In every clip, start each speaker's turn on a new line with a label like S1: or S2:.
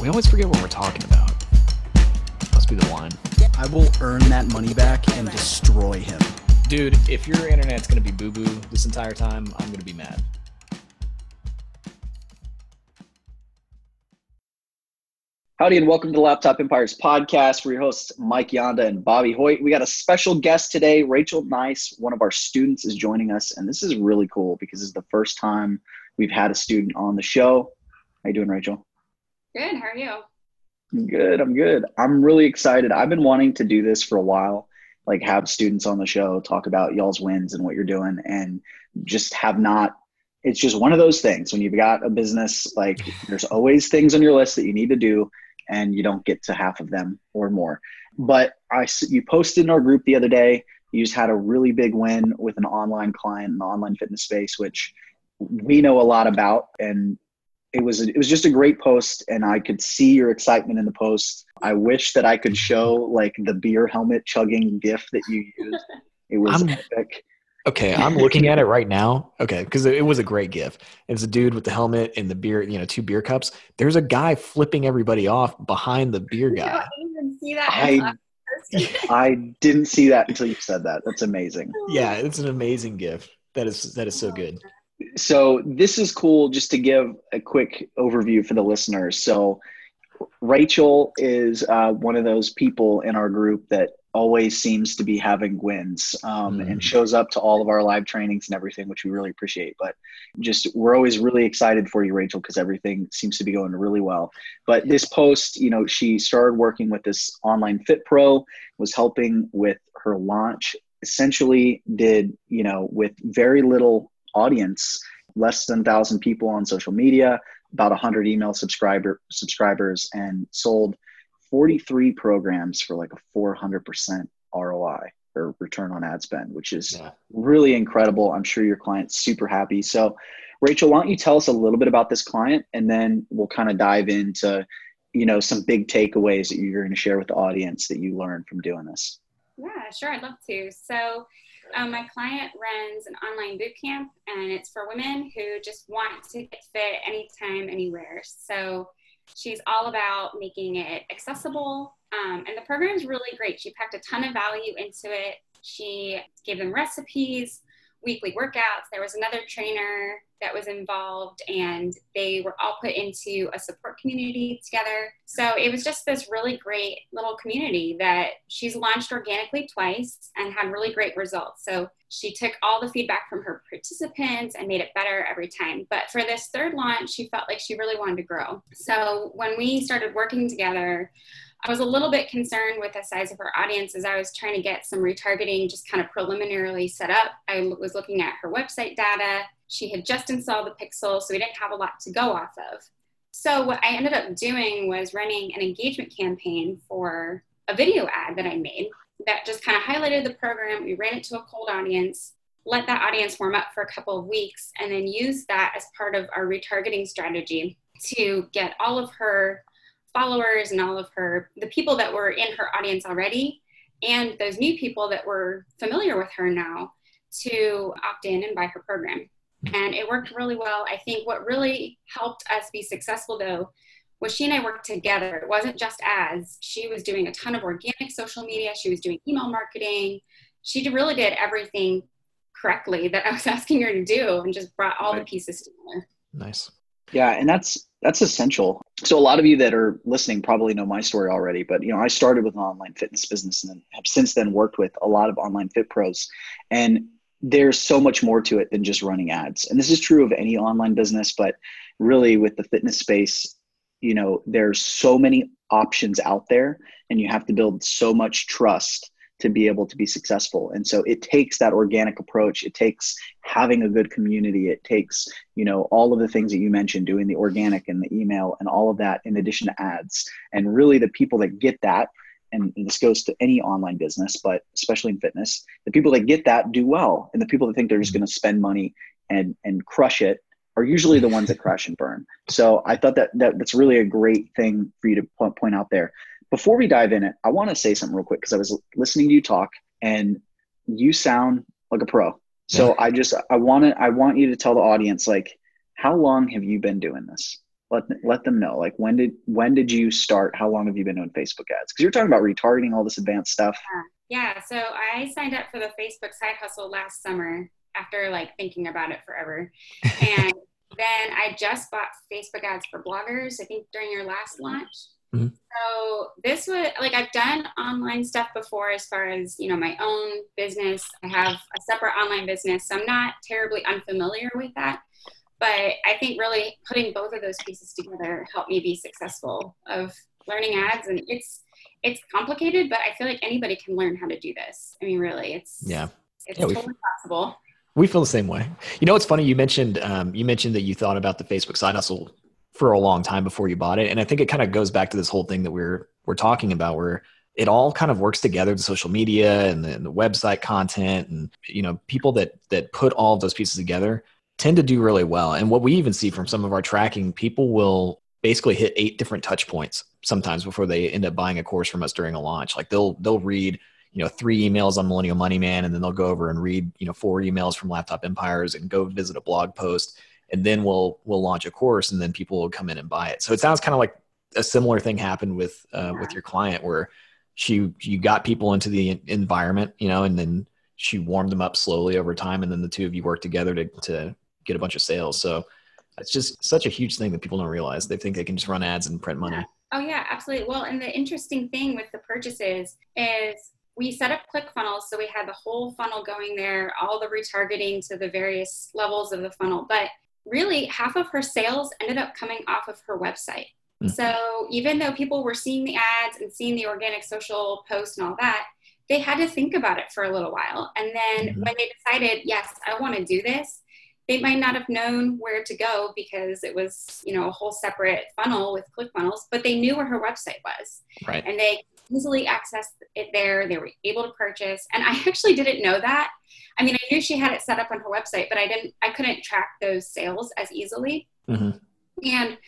S1: We always forget what we're talking about. Must be the wine.
S2: I will earn that money back and destroy him.
S1: Dude, if your internet's gonna be boo boo this entire time, I'm gonna be mad.
S3: Howdy, and welcome to the Laptop Empires podcast. We're your hosts, Mike Yanda and Bobby Hoyt. We got a special guest today. Rachel Nice, one of our students, is joining us, and this is really cool because it's the first time we've had a student on the show. How you doing, Rachel?
S4: Good. How are you?
S3: Good. I'm good. I'm really excited. I've been wanting to do this for a while, like have students on the show talk about y'all's wins and what you're doing, and just have not. It's just one of those things when you've got a business, like there's always things on your list that you need to do, and you don't get to half of them or more. But I, you posted in our group the other day. You just had a really big win with an online client in the online fitness space, which we know a lot about, and it was it was just a great post and i could see your excitement in the post i wish that i could show like the beer helmet chugging gif that you used it was
S1: I'm-
S3: epic
S1: Okay, I'm looking at it right now. Okay, because it was a great gif. It's a dude with the helmet and the beer, you know, two beer cups. There's a guy flipping everybody off behind the beer
S4: I
S1: guy.
S4: didn't even see that.
S3: I- i didn't see that until you said that that's amazing
S1: Yeah, it's an amazing gif. That is that is so good.
S3: So this is cool just to give a quick overview for the listeners. So rachel is uh, one of those people in our group that always seems to be having wins um,
S1: Mhm.
S3: and shows up to all of our live trainings and everything which we really appreciate. But just we're always really excited for you rachel because everything seems to be going really well. But this post you know she started working with this online fit pro was helping with her launch essentially did you know with very little audience less than 1000 people on social media about 100 email subscriber subscribers and sold 43 programs for like a 400% roi or return on ad spend which is
S1: Yeah.
S3: really incredible i'm sure your client's super happy so rachel why don't you tell us a little bit about this client and then we'll kind of dive into you know some big takeaways that you're going to share with the audience that you learned from doing this
S4: Yeah, sure. I'd love to. So, um, my client runs an online boot camp, and it's for women who just want to get fit anytime, anywhere. So, she's all about making it accessible. Um, and the program is really great. She packed a ton of value into it. She gave them recipes, weekly workouts. There was another trainer that was involved, and they were all put into a support community together. So it was just this really great little community that she's launched organically twice and had really great results. So she took all the feedback from her participants and made it better every time. But for this third launch, she felt like she really wanted to grow. So when we started working together, I was a little bit concerned with the size of her audience as I was trying to get some retargeting just kind of preliminarily set up. I was looking at her website data. She had just installed the Pixel, so we didn't have a lot to go off of. So, what I ended up doing was running an engagement campaign for a video ad that I made that just kind of highlighted the program. We ran it to a cold audience, let that audience warm up for a couple of weeks, and then use that as part of our retargeting strategy to get all of her followers and all of her the people that were in her audience already and those new people that were familiar with her now to opt in and buy her program. Mm-hmm. And it worked really well. I think what really helped us be successful though was she and i worked together. It wasn't just ads. She was doing a ton of organic social media. She was doing email marketing. She really did everything correctly that i was asking her to do and just brought all the pieces together.
S1: Nice.
S3: Yeah, and that's that's essential. So a lot of you that are listening probably know my story already, but you know, I started with an online fitness business and have since then worked with a lot of online fit pros. And there's so much more to it than just running ads. And this is true of any online business, but really with the fitness space, you know, there's so many options out there and you have to build so much trust to be able to be successful. And so it takes that organic approach. It takes having a good community. It takes you know all of the things that you mentioned doing the organic and the email and all of that in addition to ads. And really the people that get that and, this goes to any online business but especially in fitness the people that get that do well. And the people that think they're just going to spend money and and crush it are usually the ones that crash and burn. So i thought that, that that's really a great thing for you to point out there before we dive in it, I want to say something real quick because I was listening to you talk and you sound like a pro. So yeah. I just I want to I want you to tell the audience like how long have you been doing this? Let let them know like when did when did you start? How long have you been doing Facebook ads? Because you're talking about retargeting all this advanced stuff.
S4: Yeah. yeah. So I signed up for the Facebook side hustle last summer after like thinking about it forever, and then I just bought Facebook ads for bloggers. I think during your last launch. Mm-hmm. So this was like I've done online stuff before as far as you know my own business. I have a separate online business, so I'm not terribly unfamiliar with that. But I think really putting both of those pieces together helped me be successful of learning ads and it's it's complicated, but I feel like anybody can learn how to do this. I mean really it's
S1: yeah.
S4: It's
S1: yeah,
S4: totally possible.
S1: We feel the same way. You know, it's funny. You mentioned um, you mentioned that you thought about the Facebook side hustle for a long time before you bought it. And I think it kind of goes back to this whole thing that we're we're talking about where it all kind of works together the social media and the, and the website content and you know people that that put all of those pieces together tend to do really well. And what we even see from some of our tracking people will basically hit eight different touch points sometimes before they end up buying a course from us during a launch. Like they'll they'll read you know three emails on millennial money man and then they'll go over and read you know four emails from laptop empires and go visit a blog post and then we'll we'll launch a course and then people will come in and buy it. So it sounds kind of like a similar thing happened with uh, with your client where she you got people into the environment you know and then she warmed them up slowly over time and then the two of you worked together to to get a bunch of sales. So it's just such a huge thing that people don't realize. They think they can just run ads and print money.
S4: Oh yeah absolutely. Well and the interesting thing with the purchases is we set up ClickFunnels, so we had the whole funnel going there, all the retargeting to the various levels of the funnel. But really half of her sales ended up coming off of her website. Mm-hmm. So even though people were seeing the ads and seeing the organic social posts and all that, they had to think about it for a little while. And then mm-hmm. when they decided, yes, I want to do this, they might not have known where to go because it was, you know, a whole separate funnel with ClickFunnels, but they knew where her website was.
S1: Right.
S4: And they easily access it there. They were able to purchase. And I actually didn't know that. I mean, I knew she had it set up on her website, but I didn't, I couldn't track those sales as easily. Mm-hmm. And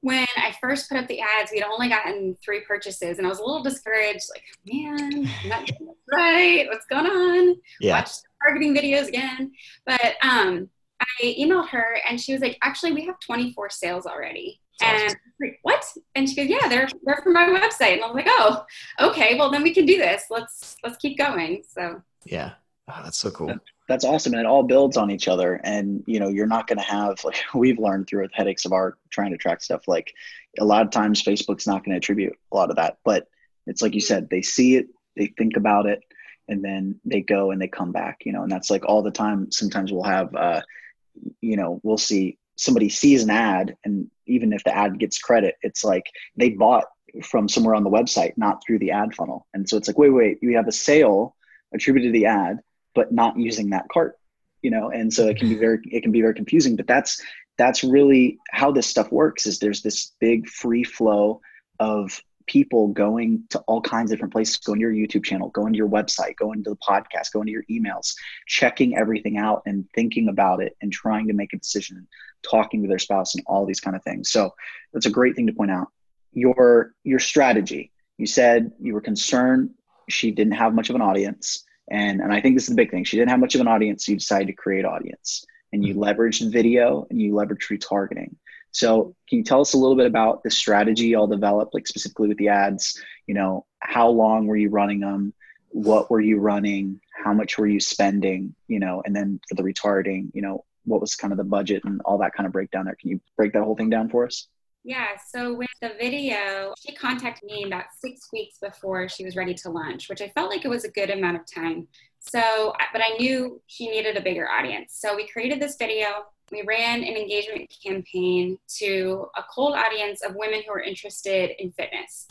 S4: when I first put up the ads, we'd only gotten three purchases, and I was a little discouraged. Like, man, I'm not doing this right. What's going on?
S1: Yeah.
S4: Watch targeting videos again. But um, I emailed her, and she was like, "Actually, we have 24 sales already." And like, what? And she goes, yeah, they're they're from my website. And I was like, oh, okay, well then we can do this. Let's let's keep going. So
S1: yeah, oh, that's so cool.
S3: That's awesome, and it all builds on each other. And you know, you're not going to have like we've learned through the headaches of our trying to track stuff. Like a lot of times, Facebook's not going to attribute a lot of that, but it's like you said, they see it, they think about it, and then they go and they come back. You know, and that's like all the time. Sometimes we'll have, uh, you know, we'll see somebody sees an ad and even if the ad gets credit it's like they bought from somewhere on the website not through the ad funnel. And so it's like wait wait you have a sale attributed to the ad but not using that cart you know? And so it can be mm-hmm. very it can be very confusing but that's that's really how this stuff works is there's this big free flow of people going to all kinds of different places, going to your YouTube channel, going to your website, going to the podcast, going to your emails, checking everything out and thinking about it and trying to make a decision, talking to their spouse and all these kind of things. So that's a great thing to point out. Your your strategy. You said you were concerned she didn't have much of an audience. And, and I think this is the big thing. She didn't have much of an audience. So you decided to create audience and you mm-hmm. leveraged video and you leveraged retargeting. So can you tell us a little bit about the strategy y'all developed, like specifically with the ads? You know, how long were you running them? What were you running? How much were you spending? You know, and then for the retargeting, you know, what was kind of the budget and all that kind of breakdown there? Can you break that whole thing down for us?
S4: Yeah, so with the video, she contacted me about six weeks before she was ready to launch, which I felt like it was a good amount of time. So, but I knew she needed a bigger audience. So we created this video we ran an engagement campaign to a cold audience of women who are interested in fitness.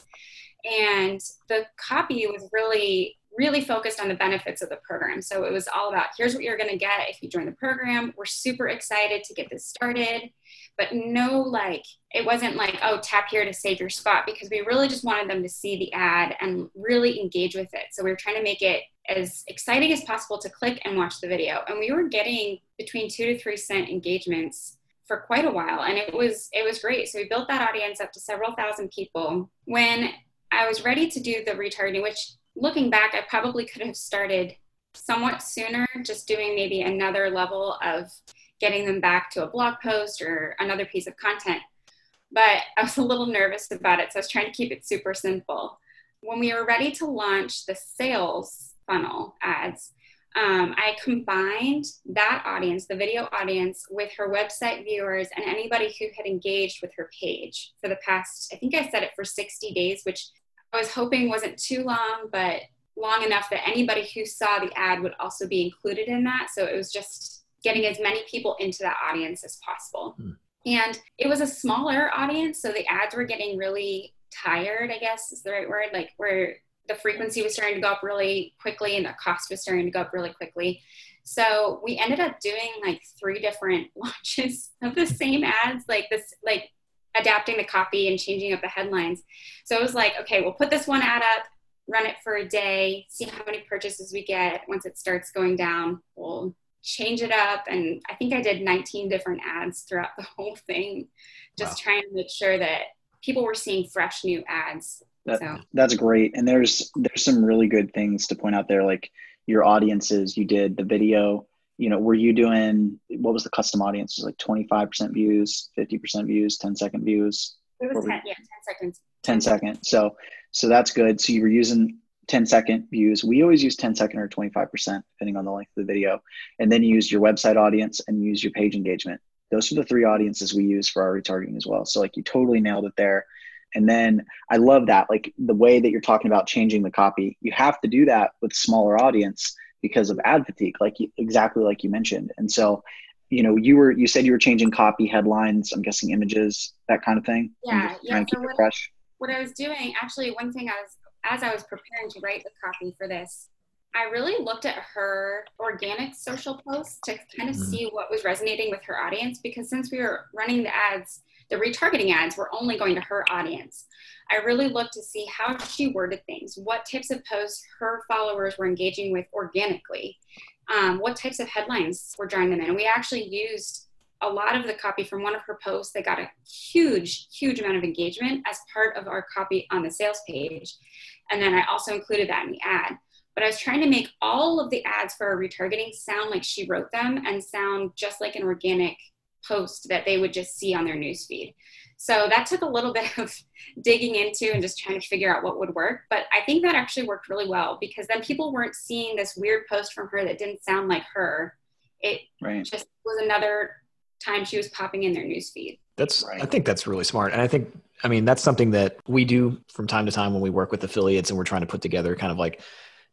S4: And the copy was really really focused on the benefits of the program. So it was all about here's what you're going to get if you join the program. We're super excited to get this started, but no, like, it wasn't like, oh, tap here to save your spot because we really just wanted them to see the ad and really engage with it. So we were trying to make it as exciting as possible to click and watch the video. And we were getting between two to three cent engagements for quite a while and it was it was great so we built that audience up to several thousand people when i was ready to do the retargeting which looking back, I probably could have started somewhat sooner, just doing maybe another level of getting them back to a blog post or another piece of content. But I was a little nervous about it, so I was trying to keep it super simple. When we were ready to launch the sales funnel ads, um, I combined that audience, the video audience, with her website viewers and anybody who had engaged with her page for the past, I think I said it for 60 days, which I was hoping wasn't too long, but long enough that anybody who saw the ad would also be included in that. So it was just getting as many people into that audience as possible. Hmm. And it was a smaller audience, so the ads were getting really tired, I guess is the right word, like where the frequency was starting to go up really quickly and the cost was starting to go up really quickly. So we ended up doing like three different launches of the same ads, like this, like adapting the copy and changing up the headlines. So it was like, okay, we'll put this one ad up, run it for a day, see how many purchases we get. Once it starts going down, we'll change it up. And I think I did 19 different ads throughout the whole thing, just wow. trying to make sure that people were seeing fresh new ads.
S3: That, so. That's great. And there's there's some really good things to point out there, like your audiences. You did the video you know, were you doing what was the custom audience? Was like 25% views, 50% views, 10 second views?
S4: It was 10, yeah, 10 seconds.
S3: 10 second. So, so that's good. So you were using 10 second views. We always use 10 second or 25%, depending on the length of the video. And then you use your website audience and use your page engagement. Those are the three audiences we use for our retargeting as well. So like you totally nailed it there. And then I love that, like the way that you're talking about changing the copy. You have to do that with smaller audience because of ad fatigue, like exactly like you mentioned. And so, you know, you were you said you were changing copy, headlines. I'm guessing images, that kind of thing.
S4: Yeah, yeah. So what I was doing, actually, one thing I was as I was preparing to write the copy for this, I really looked at her organic social posts to kind of mm-hmm. see what was resonating with her audience because since we were running the ads, the retargeting ads were only going to her audience. I really looked to see how she worded things, what types of posts her followers were engaging with organically, um, what types of headlines were drawing them in. And we actually used a lot of the copy from one of her posts that got a huge, huge amount of engagement as part of our copy on the sales page. And then I also included that in the ad. But I was trying to make all of the ads for our retargeting sound like she wrote them and sound just like an organic post that they would just see on their newsfeed. So that took a little bit of digging into and just trying to figure out what would work. But I think that actually worked really well because then people weren't seeing this weird post from her that didn't sound like her. It right. just was another time she was popping in their newsfeed.
S1: That's right. I think that's really smart. And I think I mean that's something that we do from time to time when we work with affiliates and we're trying to put together kind of like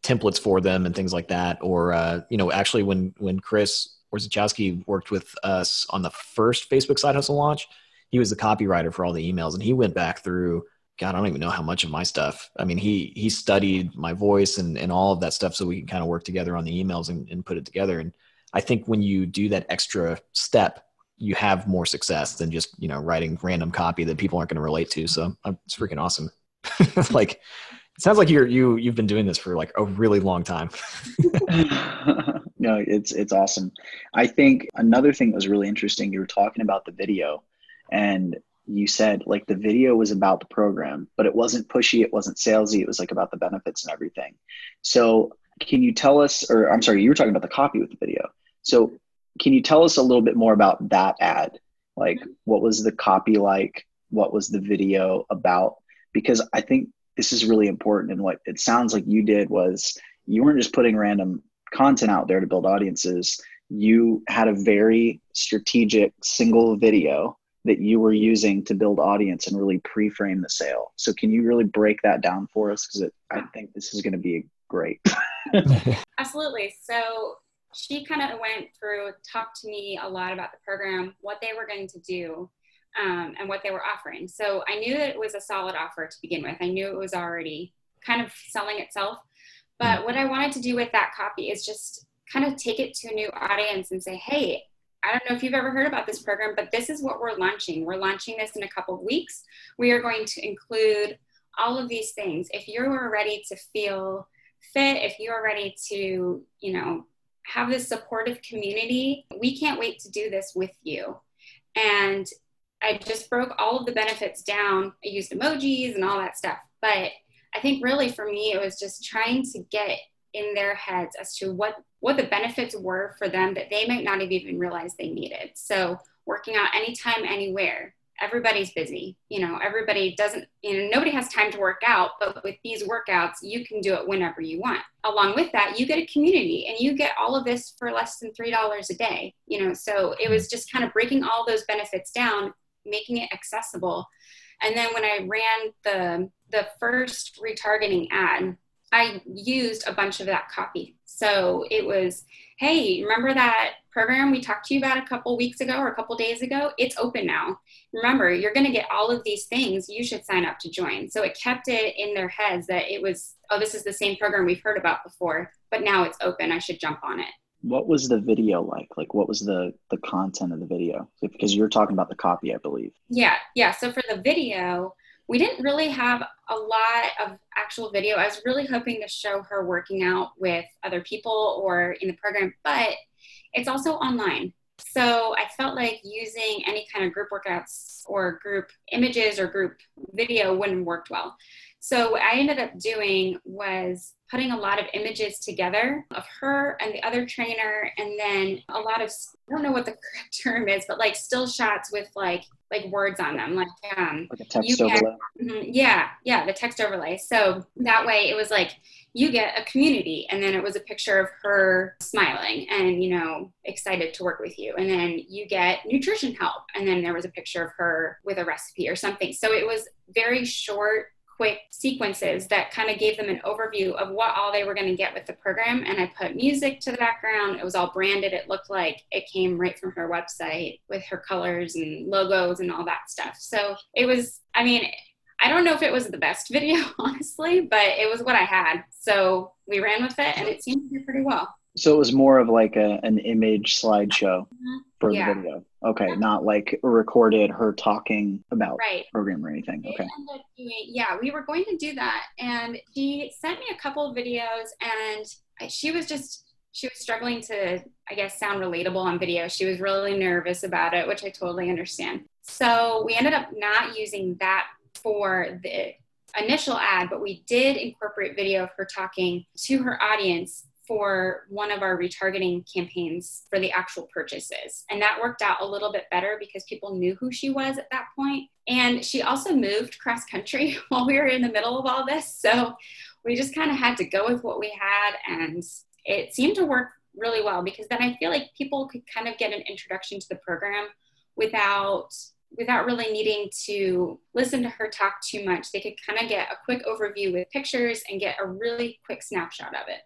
S1: templates for them and things like that. Or uh, you know, actually when when Chris Warzachowski worked with us on the first Facebook side hustle launch, he was the copywriter for all the emails and he went back through God, I don't even know how much of my stuff. I mean, he he studied my voice and, and all of that stuff so we can kind of work together on the emails and, and put it together. And I think when you do that extra step, you have more success than just, you know, writing random copy that people aren't going to relate to. So uh, it's freaking awesome. like it sounds like you're you you've been doing this for like a really long time.
S3: no, it's it's awesome. I think another thing that was really interesting, you were talking about the video and you said like the video was about the program but it wasn't pushy it wasn't salesy it was like about the benefits and everything so can you tell us or i'm sorry you were talking about the copy with the video so can you tell us a little bit more about that ad like mm-hmm. what was the copy like what was the video about because i think this is really important and what it sounds like you did was you weren't just putting random content out there to build audiences you had a very strategic single video that you were using to build audience and really pre-frame the sale. So can you really break that down for us? Because I think this is going to be great.
S4: Absolutely. So she kind of went through, talked to me a lot about the program, what they were going to do, um, and what they were offering. So I knew that it was a solid offer to begin with. I knew it was already kind of selling itself. But what I wanted to do with that copy is just kind of take it to a new audience and say, hey, I don't know if you've ever heard about this program, but this is what we're launching. We're launching this in a couple of weeks. We are going to include all of these things. If you're ready to feel fit, if you're ready to, you know, have this supportive community, we can't wait to do this with you. And I just broke all of the benefits down. I used emojis and all that stuff. But I think really for me, it was just trying to get in their heads as to what what the benefits were for them that they might not have even realized they needed. So working out anytime, anywhere. Everybody's busy. You know, everybody doesn't, you know, nobody has time to work out, but with these workouts, you can do it whenever you want. Along with that, you get a community and you get all of this for less than $3 a day. You know, so it was just kind of breaking all those benefits down, making it accessible. And then when I ran the the first retargeting ad, I used a bunch of that copy. So it was, hey, remember that program we talked to you about a couple weeks ago or a couple days ago? It's open now. Remember, you're going to get all of these things. You should sign up to join. So it kept it in their heads that it was, oh, this is the same program we've heard about before, but now it's open. I should jump on it.
S3: What was the video like? Like, what was the the content of the video? Because you're talking about the copy, I believe.
S4: Yeah, yeah. So for the video, we didn't really have a lot of actual video. I was really hoping to show her working out with other people or in the program, but it's also online. So I felt like using any kind of group workouts or group images or group video wouldn't work well. So what I ended up doing was putting a lot of images together of her and the other trainer, and then a lot of I don't know what the correct term is, but like still shots with like like words on them, like um,
S3: like a text overlay.
S4: mm-hmm, yeah, yeah, the text overlay. So that way, it was like you get a community, and then it was a picture of her smiling and you know excited to work with you, and then you get nutrition help, and then there was a picture of her with a recipe or something. So it was very short quick sequences that kind of gave them an overview of what all they were going to get with the program. And I put music to the background. It was all branded. It looked like it came right from her website with her colors and logos and all that stuff. So it was, I mean, I don't know if it was the best video, honestly, but it was what I had. So we ran with it and it seemed to do pretty well.
S3: So it was more of like a, an image slideshow mm-hmm. for yeah. the video. Okay, yeah. not like recorded her talking about
S4: right.
S3: program or anything. Okay.
S4: Doing, yeah, we were going to do that, and she sent me a couple of videos, and she was just she was struggling to, I guess, sound relatable on video. She was really nervous about it, which I totally understand. So we ended up not using that for the initial ad, but we did incorporate video of her talking to her audience for one of our retargeting campaigns for the actual purchases. And that worked out a little bit better because people knew who she was at that point. And she also moved cross country while we were in the middle of all this. So we just kind of had to go with what we had. And it seemed to work really well because then I feel like people could kind of get an introduction to the program without without really needing to listen to her talk too much they could kind of get a quick overview with pictures and get a really quick snapshot of it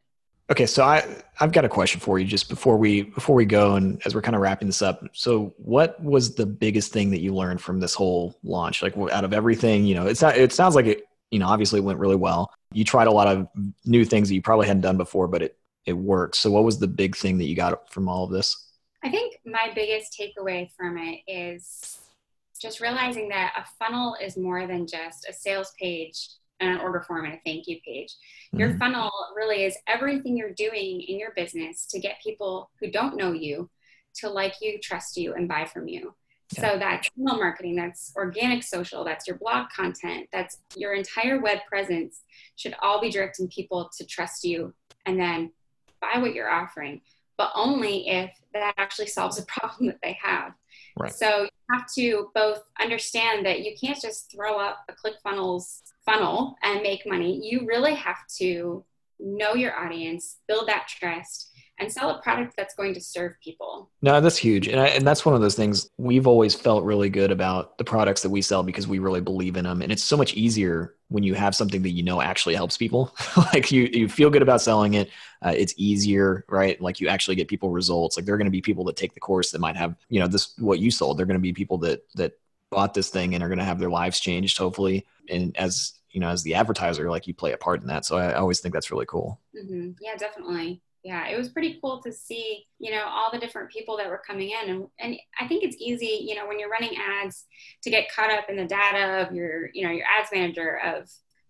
S1: Okay, so I I've got a question for you just before we before we go and as we're kind of wrapping this up. So, what was the biggest thing that you learned from this whole launch? Like out of everything, you know, it's not it sounds like it, you know, obviously went really well. You tried a lot of new things that you probably hadn't done before, but it it worked. So, what was the big thing that you got from all of this?
S4: I think my biggest takeaway from it is just realizing that a funnel is more than just a sales page an order form and a thank you page. Mm-hmm. Your funnel really is everything you're doing in your business to get people who don't know you to like you, trust you, and buy from you. Yeah. So that's email marketing, that's organic social, that's your blog content, that's your entire web presence should all be directing people to trust you and then buy what you're offering, but only if that actually solves a problem that they have. Right. So you have to both understand that you can't just throw up a ClickFunnels funnel and make money. You really have to know your audience, build that trust, and sell a product that's going to serve people.
S1: No, that's huge. And, I, and that's one of those things we've always felt really good about the products that we sell because we really believe in them. And it's so much easier when you have something that you know actually helps people. like you, you feel good about selling it. Uh, it's easier, right? Like you actually get people results. Like there are going to be people that take the course that might have, you know, this, what you sold. They're going to be people that, that bought this thing and are going to have their lives changed, hopefully. And as you know, as the advertiser, like you play a part in that. So I, I always think that's really cool.
S4: Mm-hmm. Yeah, definitely. Yeah, it was pretty cool to see, you know, all the different people that were coming in. And, and I think it's easy, you know, when you're running ads to get caught up in the data of your, you know, your ads manager of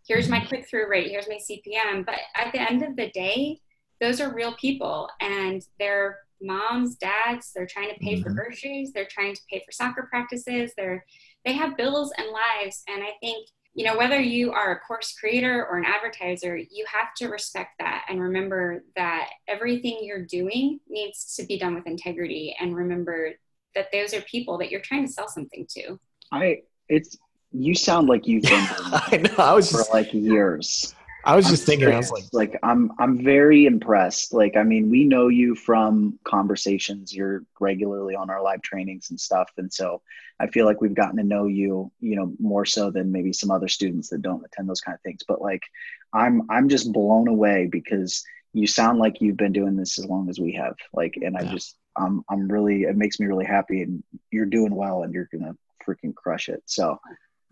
S4: here's my click through rate, here's my CPM. But at the end of the day, those are real people and they're moms, dads, they're trying to pay mm-hmm. for groceries, they're trying to pay for soccer practices, they're they have bills and lives. And I think, you know, whether you are a course creator or an advertiser, you have to respect that and remember that everything you're doing needs to be done with integrity and remember that those are people that you're trying to sell something to.
S3: I it's you sound like you've been I know, I was for just, like years.
S1: I was just I'm thinking, I was like,
S3: like I'm I'm very impressed. Like, I mean, we know you from conversations. You're regularly on our live trainings and stuff, and so I feel like we've gotten to know you, you know, more so than maybe some other students that don't attend those kind of things. But like, I'm I'm just blown away because you sound like you've been doing this as long as we have. Like, and I yeah. just I'm I'm really it makes me really happy, and you're doing well, and you're gonna freaking crush it. So,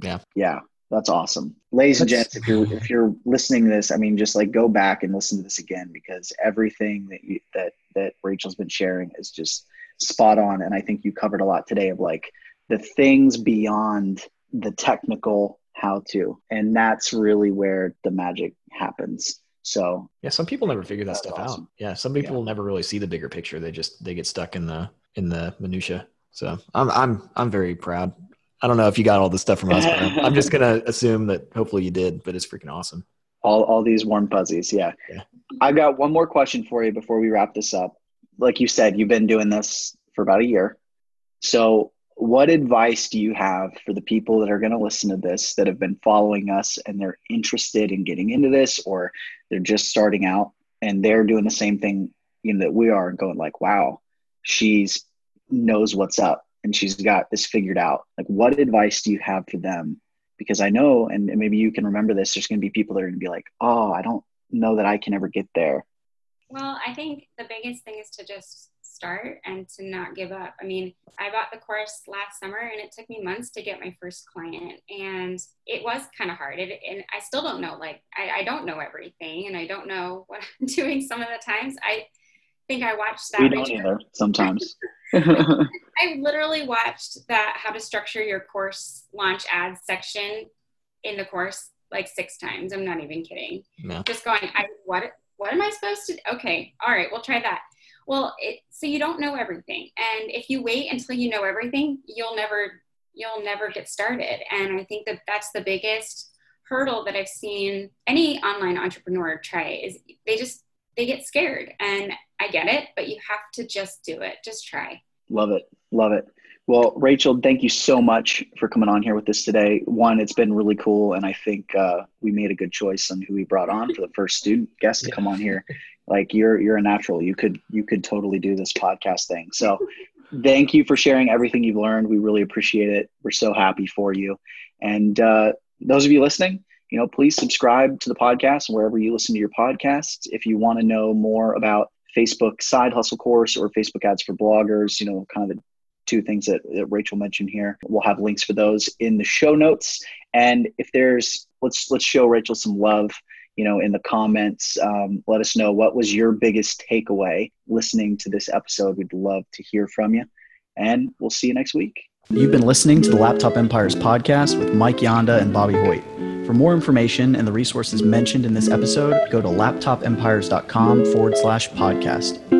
S1: yeah,
S3: yeah. That's awesome. Ladies and gents, if you're if you're listening to this, I mean just like go back and listen to this again because everything that you that that Rachel's been sharing is just spot on. And I think you covered a lot today of like the things beyond the technical how to. And that's really where the magic happens. So
S1: yeah, some people never figure that stuff awesome. out. Yeah, some people yeah. never really see the bigger picture. They just they get stuck in the in the minutia. So I'm I'm I'm very proud. I don't know if you got all this stuff from us. I'm just gonna assume that hopefully you did, but it's freaking awesome.
S3: All all these warm fuzzies, yeah. yeah. I got one more question for you before we wrap this up. Like you said, you've been doing this for about a year. So what advice do you have for the people that are going to listen to this that have been following us and they're interested in getting into this or they're just starting out and they're doing the same thing you know that we are and going like wow she's knows what's up and she's got this figured out. Like what advice do you have for them? Because i know and maybe you can remember this there's going to be people that are going to be like oh i don't know that i can ever get there.
S4: Well i think the biggest thing is to just start and to not give up. I mean i bought the course last summer and it took me months to get my first client and it was kind of hard. It, and i still don't know like I, I don't know everything and i don't know what i'm doing some of the times. I think I watched that.
S3: We don't either sometimes.
S4: I literally watched that how to structure your course launch ads section in the course like six times. I'm not even kidding. No. Just going, I what what am I supposed to? Okay, all right, we'll try that. Well, it, so you don't know everything, and if you wait until you know everything, you'll never you'll never get started. And I think that that's the biggest hurdle that I've seen any online entrepreneur try is they just they get scared and I get it, but you have to just do it. Just try.
S3: Love it. Love it. Well, Rachel, thank you so much for coming on here with us today. One, it's been really cool, and I think uh, we made a good choice on who we brought on for the first student guest to come on here. Like you're you're a natural. You could you could totally do this podcast thing. So, thank you for sharing everything you've learned. We really appreciate it. We're so happy for you. And uh, those of you listening, you know, please subscribe to the podcast wherever you listen to your podcasts. If you want to know more about Facebook side hustle course or Facebook ads for bloggers, you know, kind of the two things that, that Rachel mentioned here. We'll have links for those in the show notes. And if there's let's let's show Rachel some love, you know, in the comments. Um, let us know what was your biggest takeaway listening to this episode. We'd love to hear from you. And we'll see you next week.
S2: You've been listening to the Laptop Empires podcast with Mike Yanda and Bobby Hoyt. For more information and the resources mentioned in this episode, go to laptopempires.com forward slash podcast.